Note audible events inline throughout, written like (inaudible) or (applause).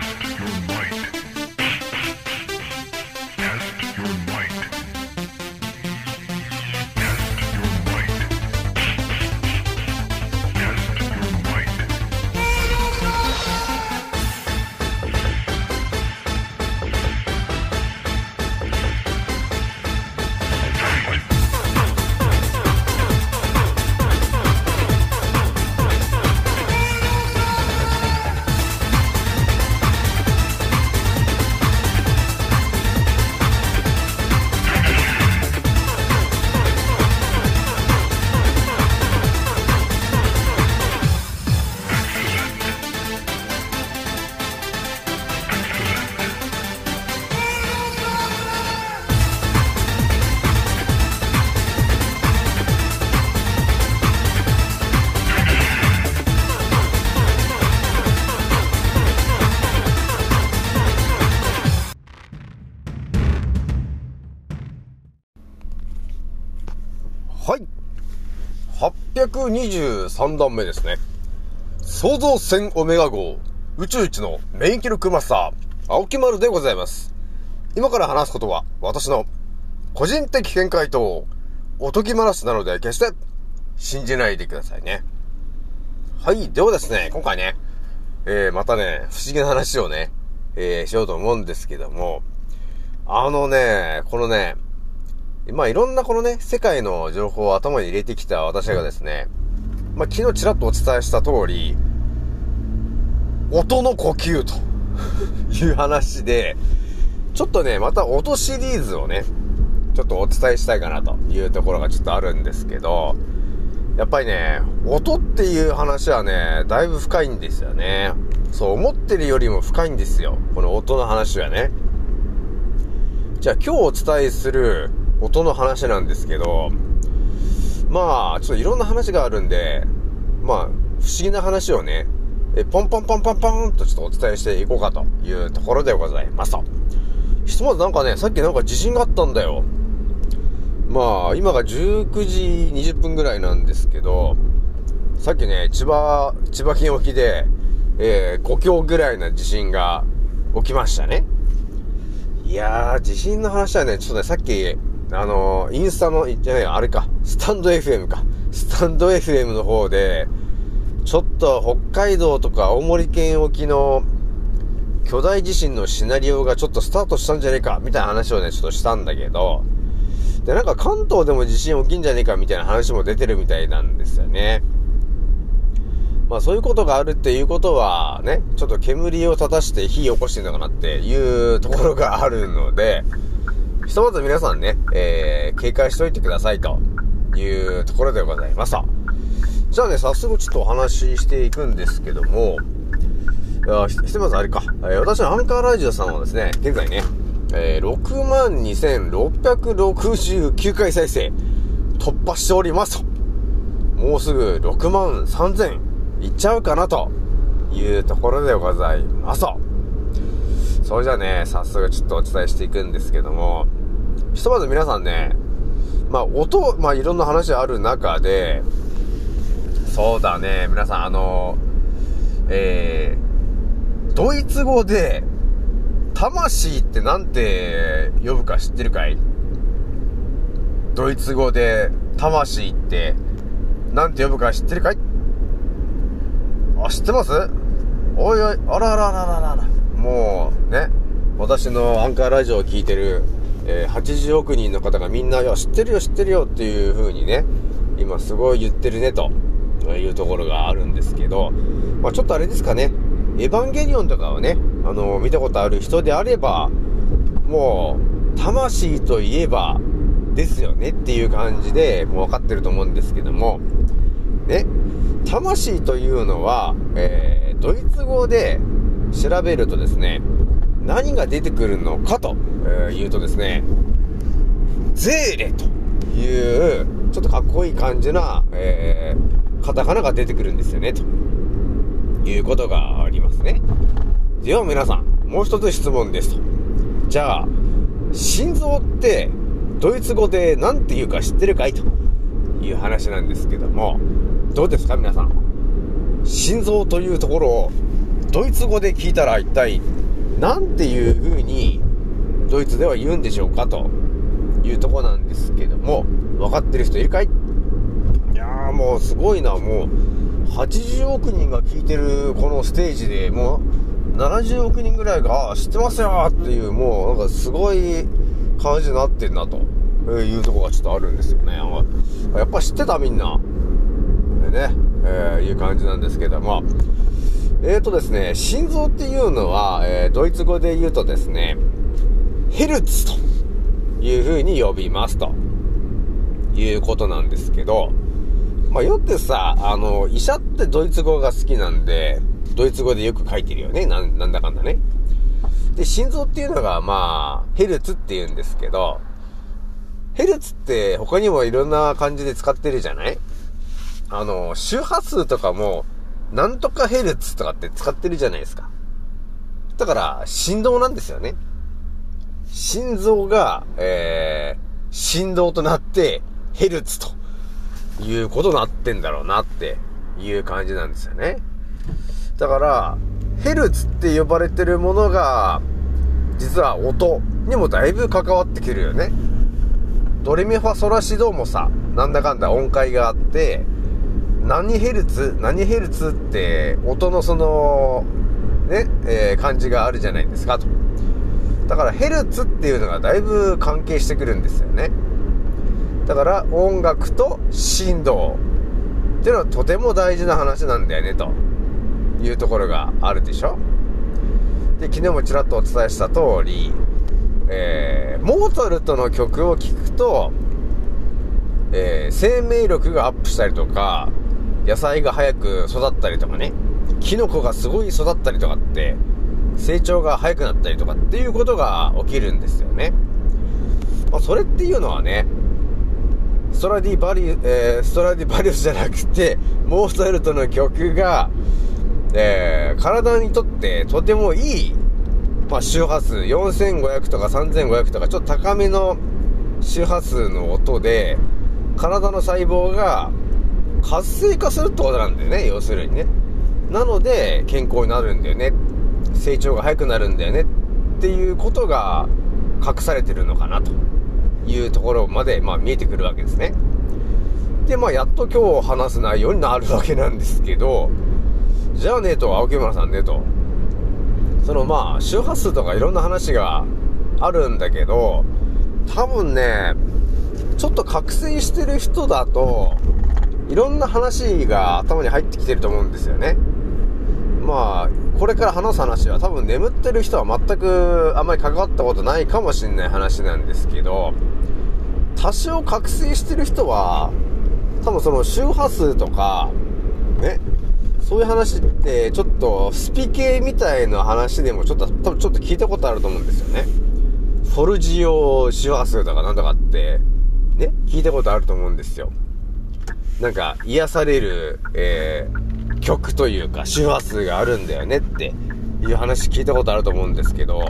Test your might. 823段目ですね。創造船オメガ号宇宙一の免疫力マスター、青木丸でございます。今から話すことは私の個人的見解とおとぎ話なので決して信じないでくださいね。はい。ではですね、今回ね、えー、またね、不思議な話をね、えー、しようと思うんですけども、あのね、このね、まあいろんなこのね、世界の情報を頭に入れてきた私がですね、まあ昨日ちらっとお伝えした通り、音の呼吸という話で、ちょっとね、また音シリーズをね、ちょっとお伝えしたいかなというところがちょっとあるんですけど、やっぱりね、音っていう話はね、だいぶ深いんですよね。そう思ってるよりも深いんですよ。この音の話はね。じゃあ今日お伝えする音の話なんですけど、まあ、ちょっといろんな話があるんで、まあ、不思議な話をね、えポンポンポンポンポンとちょっとお伝えしていこうかというところでございますと。ひとまずなんかね、さっきなんか地震があったんだよ。まあ、今が19時20分ぐらいなんですけど、さっきね、千葉、千葉県沖で、えー、5強ぐらいな地震が起きましたね。いやー、地震の話はね、ちょっとね、さっき、あの、インスタの、じゃないあれか、スタンド FM か。スタンド FM の方で、ちょっと北海道とか青森県沖の巨大地震のシナリオがちょっとスタートしたんじゃねえか、みたいな話をね、ちょっとしたんだけど、で、なんか関東でも地震起きんじゃねえか、みたいな話も出てるみたいなんですよね。まあそういうことがあるっていうことはね、ちょっと煙を立たして火起こしてんのかなっていうところがあるので、ひとまず皆さんね、えー、警戒しといてくださいというところでございました。じゃあね、早速ちょっとお話ししていくんですけども、ひひとまずあれか、えー私のアンカーラジオさんはですね、現在ね、えー、62,669回再生突破しておりますと。もうすぐ6万3000いっちゃうかなというところでございますと。それじゃあね、早速ちょっとお伝えしていくんですけども、ひとまず皆さんね、まあ音、まあいろんな話ある中で、そうだね、皆さんあの、えー、ドイツ語で、魂ってなんて呼ぶか知ってるかい？ドイツ語で、魂って、なんて呼ぶか知ってるかい？あ、知ってます？おいおい、あらあらあらあらあら。もう、ね、私のアンカーラジオを聞いてる、えー80億人の方がみんな、いや、知ってるよ、知ってるよっていう風にね、今すごい言ってるね、というところがあるんですけど、まあちょっとあれですかね、エヴァンゲリオンとかをね、あの見たことある人であれば、もう、魂といえば、ですよねっていう感じで、もう分かってると思うんですけども、ね、魂というのは、えー、ドイツ語で調べるとですね、何が出てくるのかと、言うとですね、ゼーレという、ちょっとかっこいい感じな、えー、カタカナが出てくるんですよね、ということがありますね。では皆さん、もう一つ質問ですと。じゃあ、心臓って、ドイツ語で何て言うか知ってるかいという話なんですけども、どうですか皆さん？心臓というところを、ドイツ語で聞いたら一体、なんていう風に、ドイツでは言うんでしょうかと。いうとこなんですけども、分かってる人いるかい？いやーもうすごいな、もう、80億人が聞いてるこのステージで。もう、70億人ぐらいが、知ってますよっていう、もうなんかすごい感じになってんなと。いうとこがちょっとあるんですよね。やっぱ知ってたみんな。ね、えー、いう感じなんですけども。えーとですね、心臓っていうのは、えー、ドイツ語で言うとですね、ヘルツという風に呼びますということなんですけど、まあ、よってさ、あの、医者ってドイツ語が好きなんで、ドイツ語でよく書いてるよね。ななんだかんだね。で、心臓っていうのが、まあ、ヘルツって言うんですけど、ヘルツって他にもいろんな感じで使ってるじゃない？あの、周波数とかも、なんとかヘルツとかって使ってるじゃないですか。だから、振動なんですよね。心臓が、えー、振動となって、ヘルツということになってんだろうなっていう感じなんですよね。だから、ヘルツって呼ばれてるものが、実は音にもだいぶ関わってくるよね。ドレミファソラシドもさ、なんだかんだ音階があって、何ヘルツ何ヘルツって音のその、ね、えー、感じがあるじゃないですかと。だからヘルツっていうのがだいぶ関係してくるんですよね。だから音楽と振動っていうのはとても大事な話なんだよねというところがあるでしょで昨日もちらっとお伝えした通り、えー、モーツァルトの曲を聴くと、えー、生命力がアップしたりとか野菜が早く育ったりとかねキノコがすごい育ったりとかって成長が早くなったりとかっていうことが起きるんですよね。まあ、それっていうのはね、ストラディバリ、えー、ストラディバリウスじゃなくて、モーツァルトの曲が、えー、体にとってとてもいい、まあ、周波数、4500とか3500とか、ちょっと高めの周波数の音で、体の細胞が活性化するってことなんだよね、要するにね。なので、健康になるんだよね。成長が早くなるんだよねっていうことが隠されてるのかなというところまで、まあ、見えてくるわけですね。で、まあ、やっと今日話す内容になるわけなんですけど、じゃあねと、青木村さんねと、そのまあ、周波数とかいろんな話があるんだけど、多分ね、ちょっと覚醒してる人だと、いろんな話が頭に入ってきてると思うんですよね。まあ、これから話す話は多分眠ってる人は全くあんまり関わったことないかもしんない話なんですけど、多少覚醒してる人は、多分その周波数とか、ね、そういう話ってちょっとスピ系みたいな話でもちょっと多分ちょっと聞いたことあると思うんですよね。フォルジオ周波数とかなんとかって、ね、聞いたことあると思うんですよ。なんか癒される、えー、曲というか周波数があるんだよねっていう話聞いたことあると思うんですけど、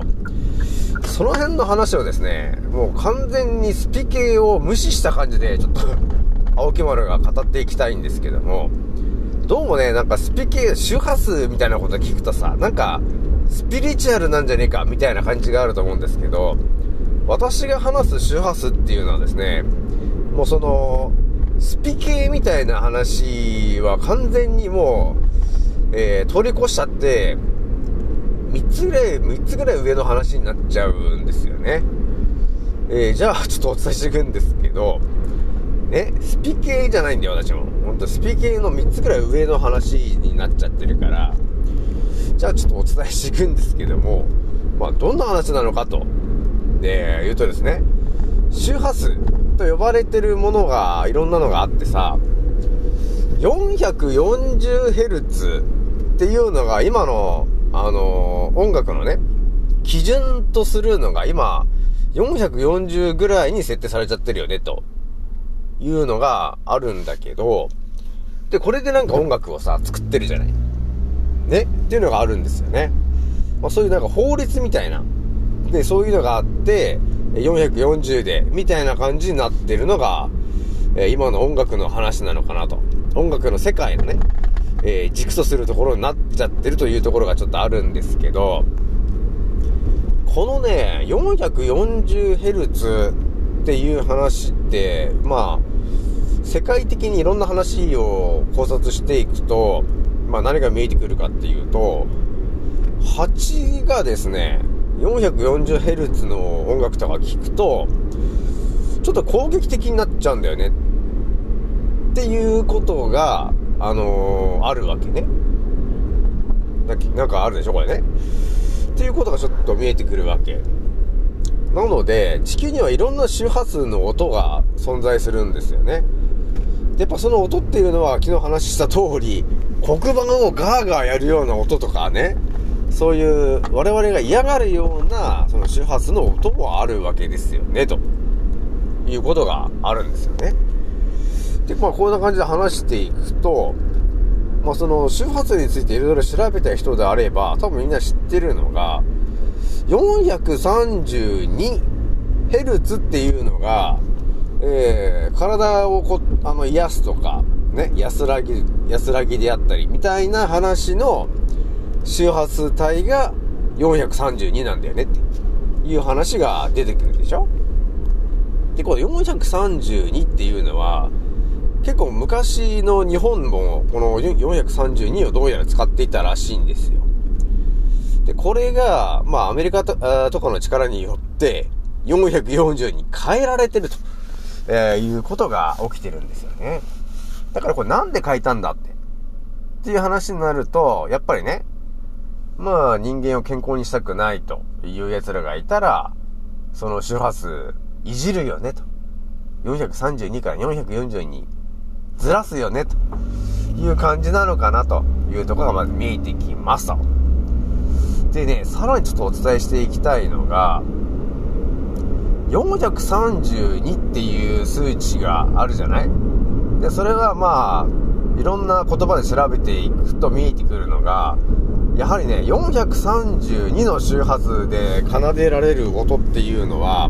その辺の話をですね、もう完全にスピ系を無視した感じで、ちょっと (laughs) 青木丸が語っていきたいんですけども、どうもね、なんかスピ系、周波数みたいなこと聞くとさ、なんか、スピリチュアルなんじゃねえか、みたいな感じがあると思うんですけど、私が話す周波数っていうのはですね、もうその、スピ系みたいな話は完全にもう、えー、通り越しちゃって、3つぐらい、3つぐらい上の話になっちゃうんですよね。えー、じゃあ、ちょっとお伝えしていくんですけど、ね、スピ系じゃないんだよ、私も。ほんと、スピ系の3つぐらい上の話になっちゃってるから、じゃあちょっとお伝えしていくんですけども、まあ、どんな話なのかと、で、言うとですね、周波数と呼ばれてるものが、いろんなのがあってさ、440Hz っていうのが今の、あのー、音楽のね、基準とするのが今、440ぐらいに設定されちゃってるよね、というのがあるんだけど、で、これでなんか音楽をさ、作ってるじゃない。ね？っていうのがあるんですよね。まあそういうなんか法律みたいな。で、そういうのがあって、440で、みたいな感じになってるのが、え、今の音楽の話なのかなと。音楽の世界のね、えー軸とするところになっちゃってるというところがちょっとあるんですけど、このね、440Hz っていう話って、まあ、世界的にいろんな話を考察していくと、まあ何が見えてくるかっていうと、8がですね、440Hz の音楽とか聞くと、ちょっと攻撃的になっちゃうんだよね。っていうことが、あのーあるわけね。なんかなんかあるでしょこれね。っていうことがちょっと見えてくるわけ。なので、地球にはいろんな周波数の音が存在するんですよね。やっぱその音っていうのは昨日話した通り、黒板をガーガーやるような音とかね、そういう我々が嫌がるようなその周波数の音もあるわけですよね、ということがあるんですよね。で、まあこんな感じで話していくと、まあその周波数についていろいろ調べた人であれば、多分みんな知ってるのが、432Hz っていうのが、えー、体をこあの癒すとか、ね、安らぎ、安らぎであったり、みたいな話の周波数帯が432なんだよねっていう話が出てくるでしょ？で、この432っていうのは、結構昔の日本もこの432をどうやら使っていたらしいんですよ。で、これが、まあアメリカととかの力によって440に変えられてると、えーいうことが起きてるんですよね。だからこれなんで変えたんだって。っていう話になると、やっぱりね、まあ人間を健康にしたくないという奴らがいたら、その周波数いじるよねと。432から440にずらすよねという感じなのかなというところがまず見えてきますと。でね、さらにちょっとお伝えしていきたいのが、432っていう数値があるじゃない？で、それはまあ、いろんな言葉で調べていくと見えてくるのが、やはりね、432の周波数で奏でられる音っていうのは、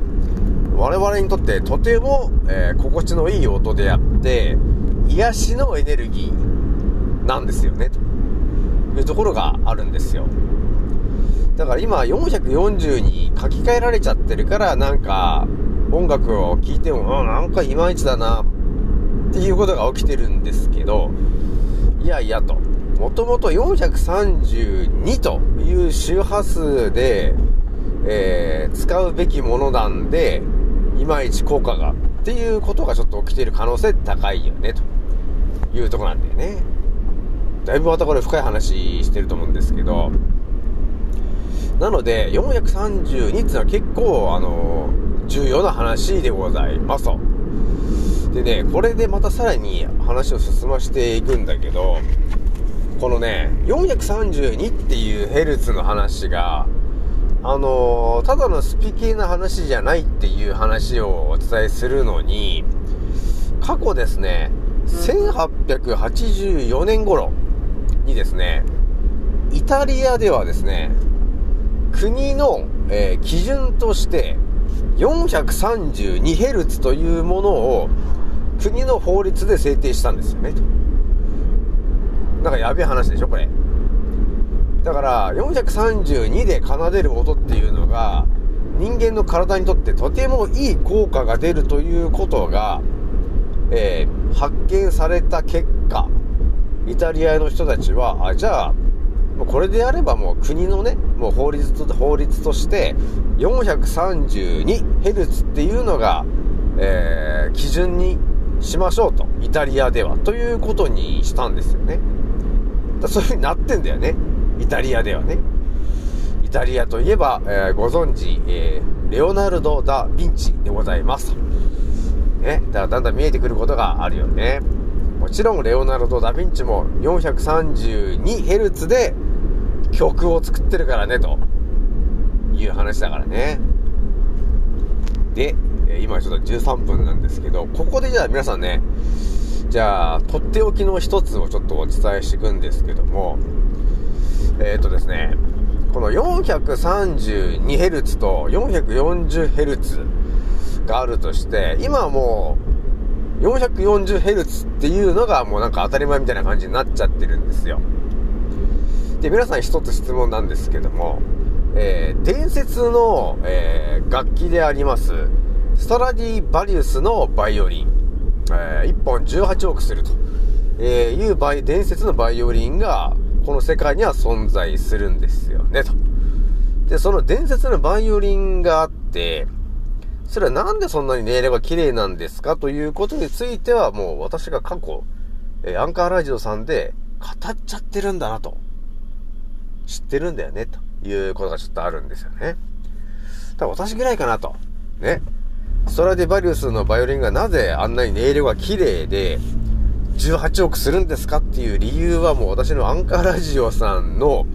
我々にとってとても、えー心地のいい音であって、癒しのエネルギーなんですよね、というところがあるんですよ。だから今440に書き換えられちゃってるから、なんか音楽を聴いても、うんなんかいまいちだな、っていうことが起きてるんですけど、いやいやと。もともと432という周波数で、えー使うべきものなんで、いまいち効果がっていうことがちょっと起きている可能性高いよね、というとこなんだよね。だいぶまたこれ深い話してると思うんですけど、なので、432っていうのは結構、あの、重要な話でございますと。でね、これでまたさらに話を進ましていくんだけど、このね、432っていうヘルツの話が、あのただのスピ系な話じゃないっていう話をお伝えするのに、過去ですね、1884年頃にですね、イタリアではですね、国の、えー基準として、432Hz というものを国の法律で制定したんですよね。なんかやべえ話でしょ、これ。だから、432で奏でる音っていうのが、人間の体にとってとてもいい効果が出るということが、えー発見された結果、イタリアの人たちは、あ、じゃあ、これであればもう国のね、もう法律と、法律として、432Hz っていうのが、えー基準にしましょうと。イタリアでは。ということにしたんですよね。だそういう風になってんだよね。イタリアではね。イタリアといえば、えーご存知、えーレオナルド・ダ・ヴィンチでございます。ね。だからだんだん見えてくることがあるよね。もちろん、レオナルド・ダ・ヴィンチも 432Hz で曲を作ってるからね、という話だからね。で、今ちょっと13分なんですけど、ここでじゃあ皆さんね、じゃあ、とっておきの一つをちょっとお伝えしていくんですけども、えっ、とですね、この 432Hz と 440Hz があるとして、今はもう 440Hz っていうのがもうなんか当たり前みたいな感じになっちゃってるんですよ。で、皆さん一つ質問なんですけども、えー、伝説の、えー、楽器であります、ストラディバリウスのバイオリン、えー、1本18億すると、えー、いうバイ伝説のバイオリンが、この世界には存在するんですよね、と。で、その伝説のバイオリンがあって、それはなんでそんなに音色が綺麗なんですかということについてはもう私が過去、えー、アンカーラジオさんで語っちゃってるんだなと。知ってるんだよね、ということがちょっとあるんですよね。ただ私ぐらいかなと。ね。ストラディバリウスのバイオリンがなぜあんなに音色が綺麗で、18億するんですかっていう理由はもう私のアンカーラジオさんの、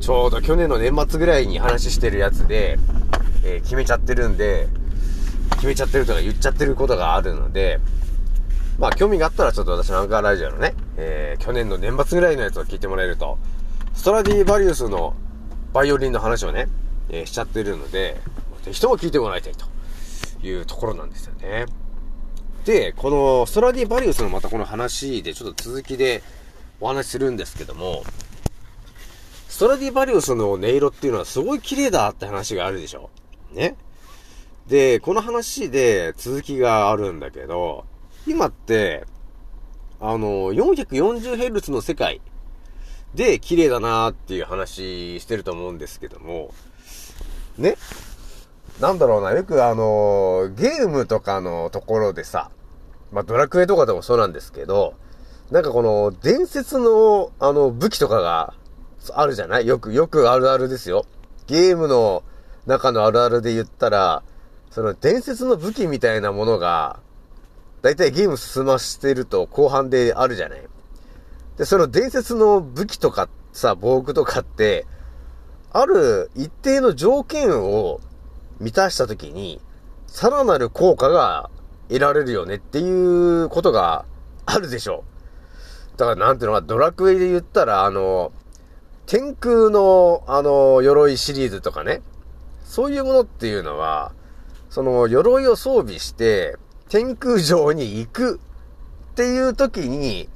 ちょうど去年の年末ぐらいに話してるやつで、えー、決めちゃってるんで、決めちゃってるとか言っちゃってることがあるので、まあ興味があったらちょっと私のアンカーラジオのね、えー、去年の年末ぐらいのやつを聞いてもらえると、ストラディバリウスのバイオリンの話をね、えー、しちゃってるので、ぜひとも聞いてもらいたいと。いうところなんですよね。で、このストラディバリウスのまたこの話でちょっと続きでお話しするんですけども、ストラディバリウスの音色っていうのはすごい綺麗だって話があるでしょ？ね？で、この話で続きがあるんだけど、今って、あの、440Hz の世界で綺麗だなーっていう話してると思うんですけども、ね？なんだろうな、よくあのー、ゲームとかのところでさ、まあ、ドラクエとかでもそうなんですけど、なんかこの、伝説の、あの、武器とかが、あるじゃない？よく、よくあるあるですよ。ゲームの中のあるあるで言ったら、その伝説の武器みたいなものが、だいたいゲーム進ましてると後半であるじゃない？で、その伝説の武器とかさ、防具とかって、ある一定の条件を満たしたときに、さらなる効果が得られるよねっていうことがあるでしょう。だからなんていうのか、ドラクエで言ったら、あの、天空の、あの、鎧シリーズとかね、そういうものっていうのは、その、鎧を装備して、天空城に行くっていう時に、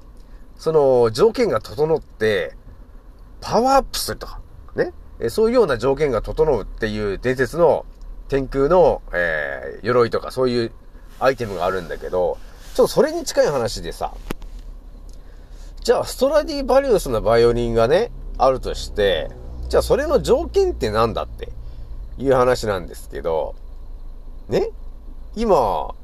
その、条件が整って、パワーアップするとか、ね。そういうような条件が整うっていう伝説の天空の、えー、鎧とかそういうアイテムがあるんだけど、ちょっとそれに近い話でさ、じゃあストラディバリウスのバイオリンがね、あるとして、じゃあそれの条件って何だっていう話なんですけど、ね？今、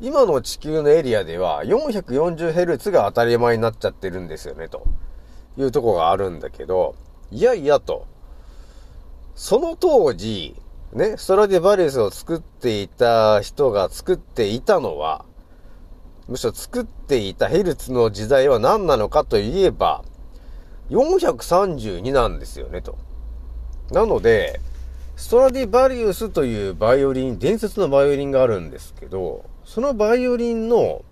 今の地球のエリアでは 440Hz が当たり前になっちゃってるんですよね、と。いうとこがあるんだけど、いやいやと、その当時、ね、ストラディバリウスを作っていた人が作っていたのは、むしろ作っていたヘルツの時代は何なのかといえば、432なんですよね、と。なので、ストラディバリウスというバイオリン、伝説のバイオリンがあるんですけど、そのバイオリンの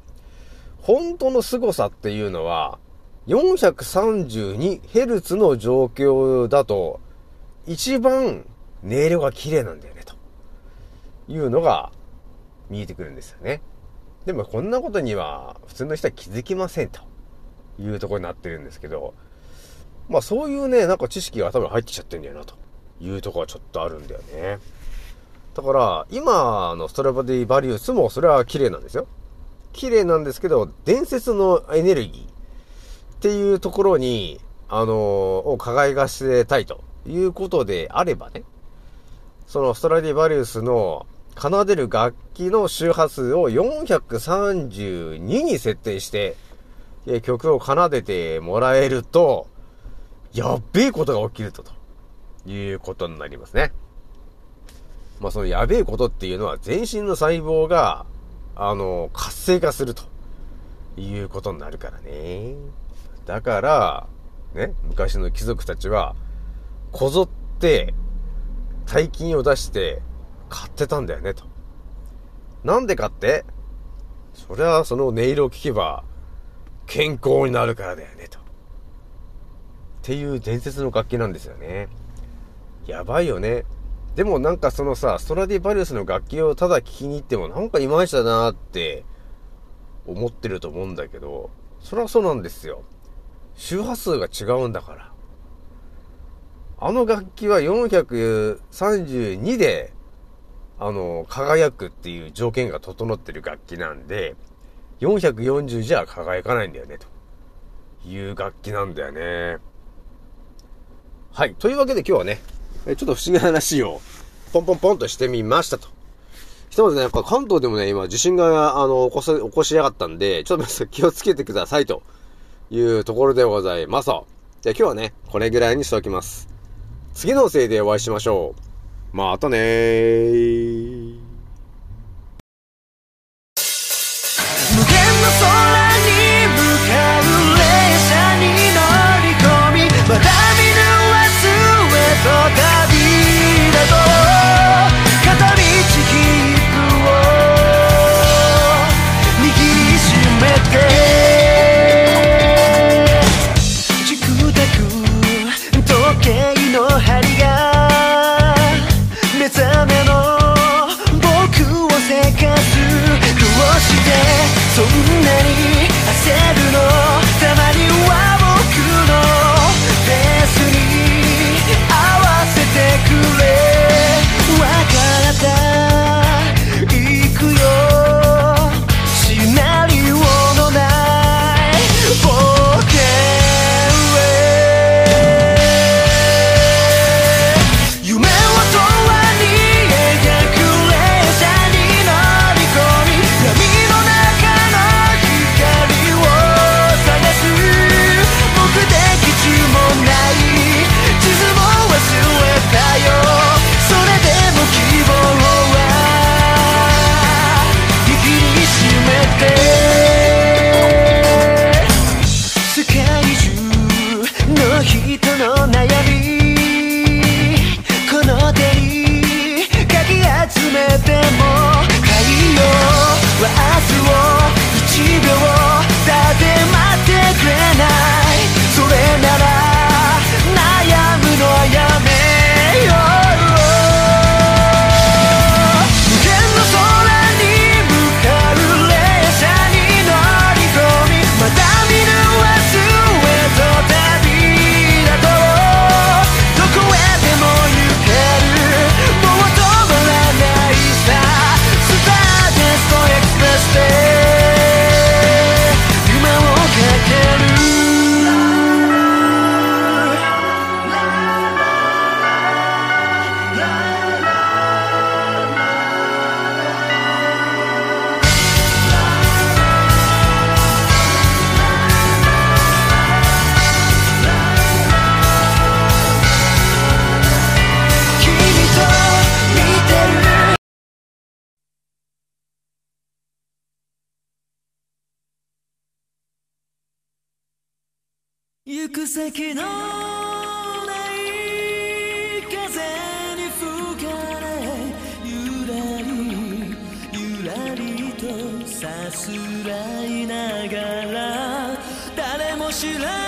本当の凄さっていうのは、432Hz の状況だと、一番音色が綺麗なんだよね、というのが見えてくるんですよね。でもこんなことには普通の人は気づきませんというところになってるんですけど、まあそういうね、なんか知識が頭に入ってきちゃってんだよなと。いうとこはちょっとあるんだよね。だから、今のストラバディバリウスもそれは綺麗なんですよ。綺麗なんですけど、伝説のエネルギーっていうところに、あの、を輝かせたいということであればね、そのストラディバリウスの奏でる楽器の周波数を432に設定して、曲を奏でてもらえると、やっべえことが起きると。ということになりますね。まあそのやべえことっていうのは全身の細胞が、あの、活性化するということになるからね。だから、ね、昔の貴族たちは、こぞって、大金を出して買ってたんだよね、と。なんでかって？それはその音色を聞けば、健康になるからだよね、と。っていう伝説の楽器なんですよね。やばいよね。でもなんかそのさ、ストラディバリウスの楽器をただ聴きに行ってもなんかいまいちだなって思ってると思うんだけど、それはそうなんですよ。周波数が違うんだから。あの楽器は432で、あの、輝くっていう条件が整ってる楽器なんで、440じゃ輝かないんだよね、という楽器なんだよね。はい。というわけで今日はね、ちょっと不思議な話を、ポンポンポンとしてみましたと。ひとまずね、やっぱ関東でもね、今地震が、あの、起こせ、起こしやがったんで、ちょっと皆さん (laughs) 気をつけてくださいというところでございます。じゃあ今日はね、これぐらいにしておきます。次のせいでお会いしましょう。またねー。行く先のない風に吹かれゆらりゆらりとさすらいながら誰も知らない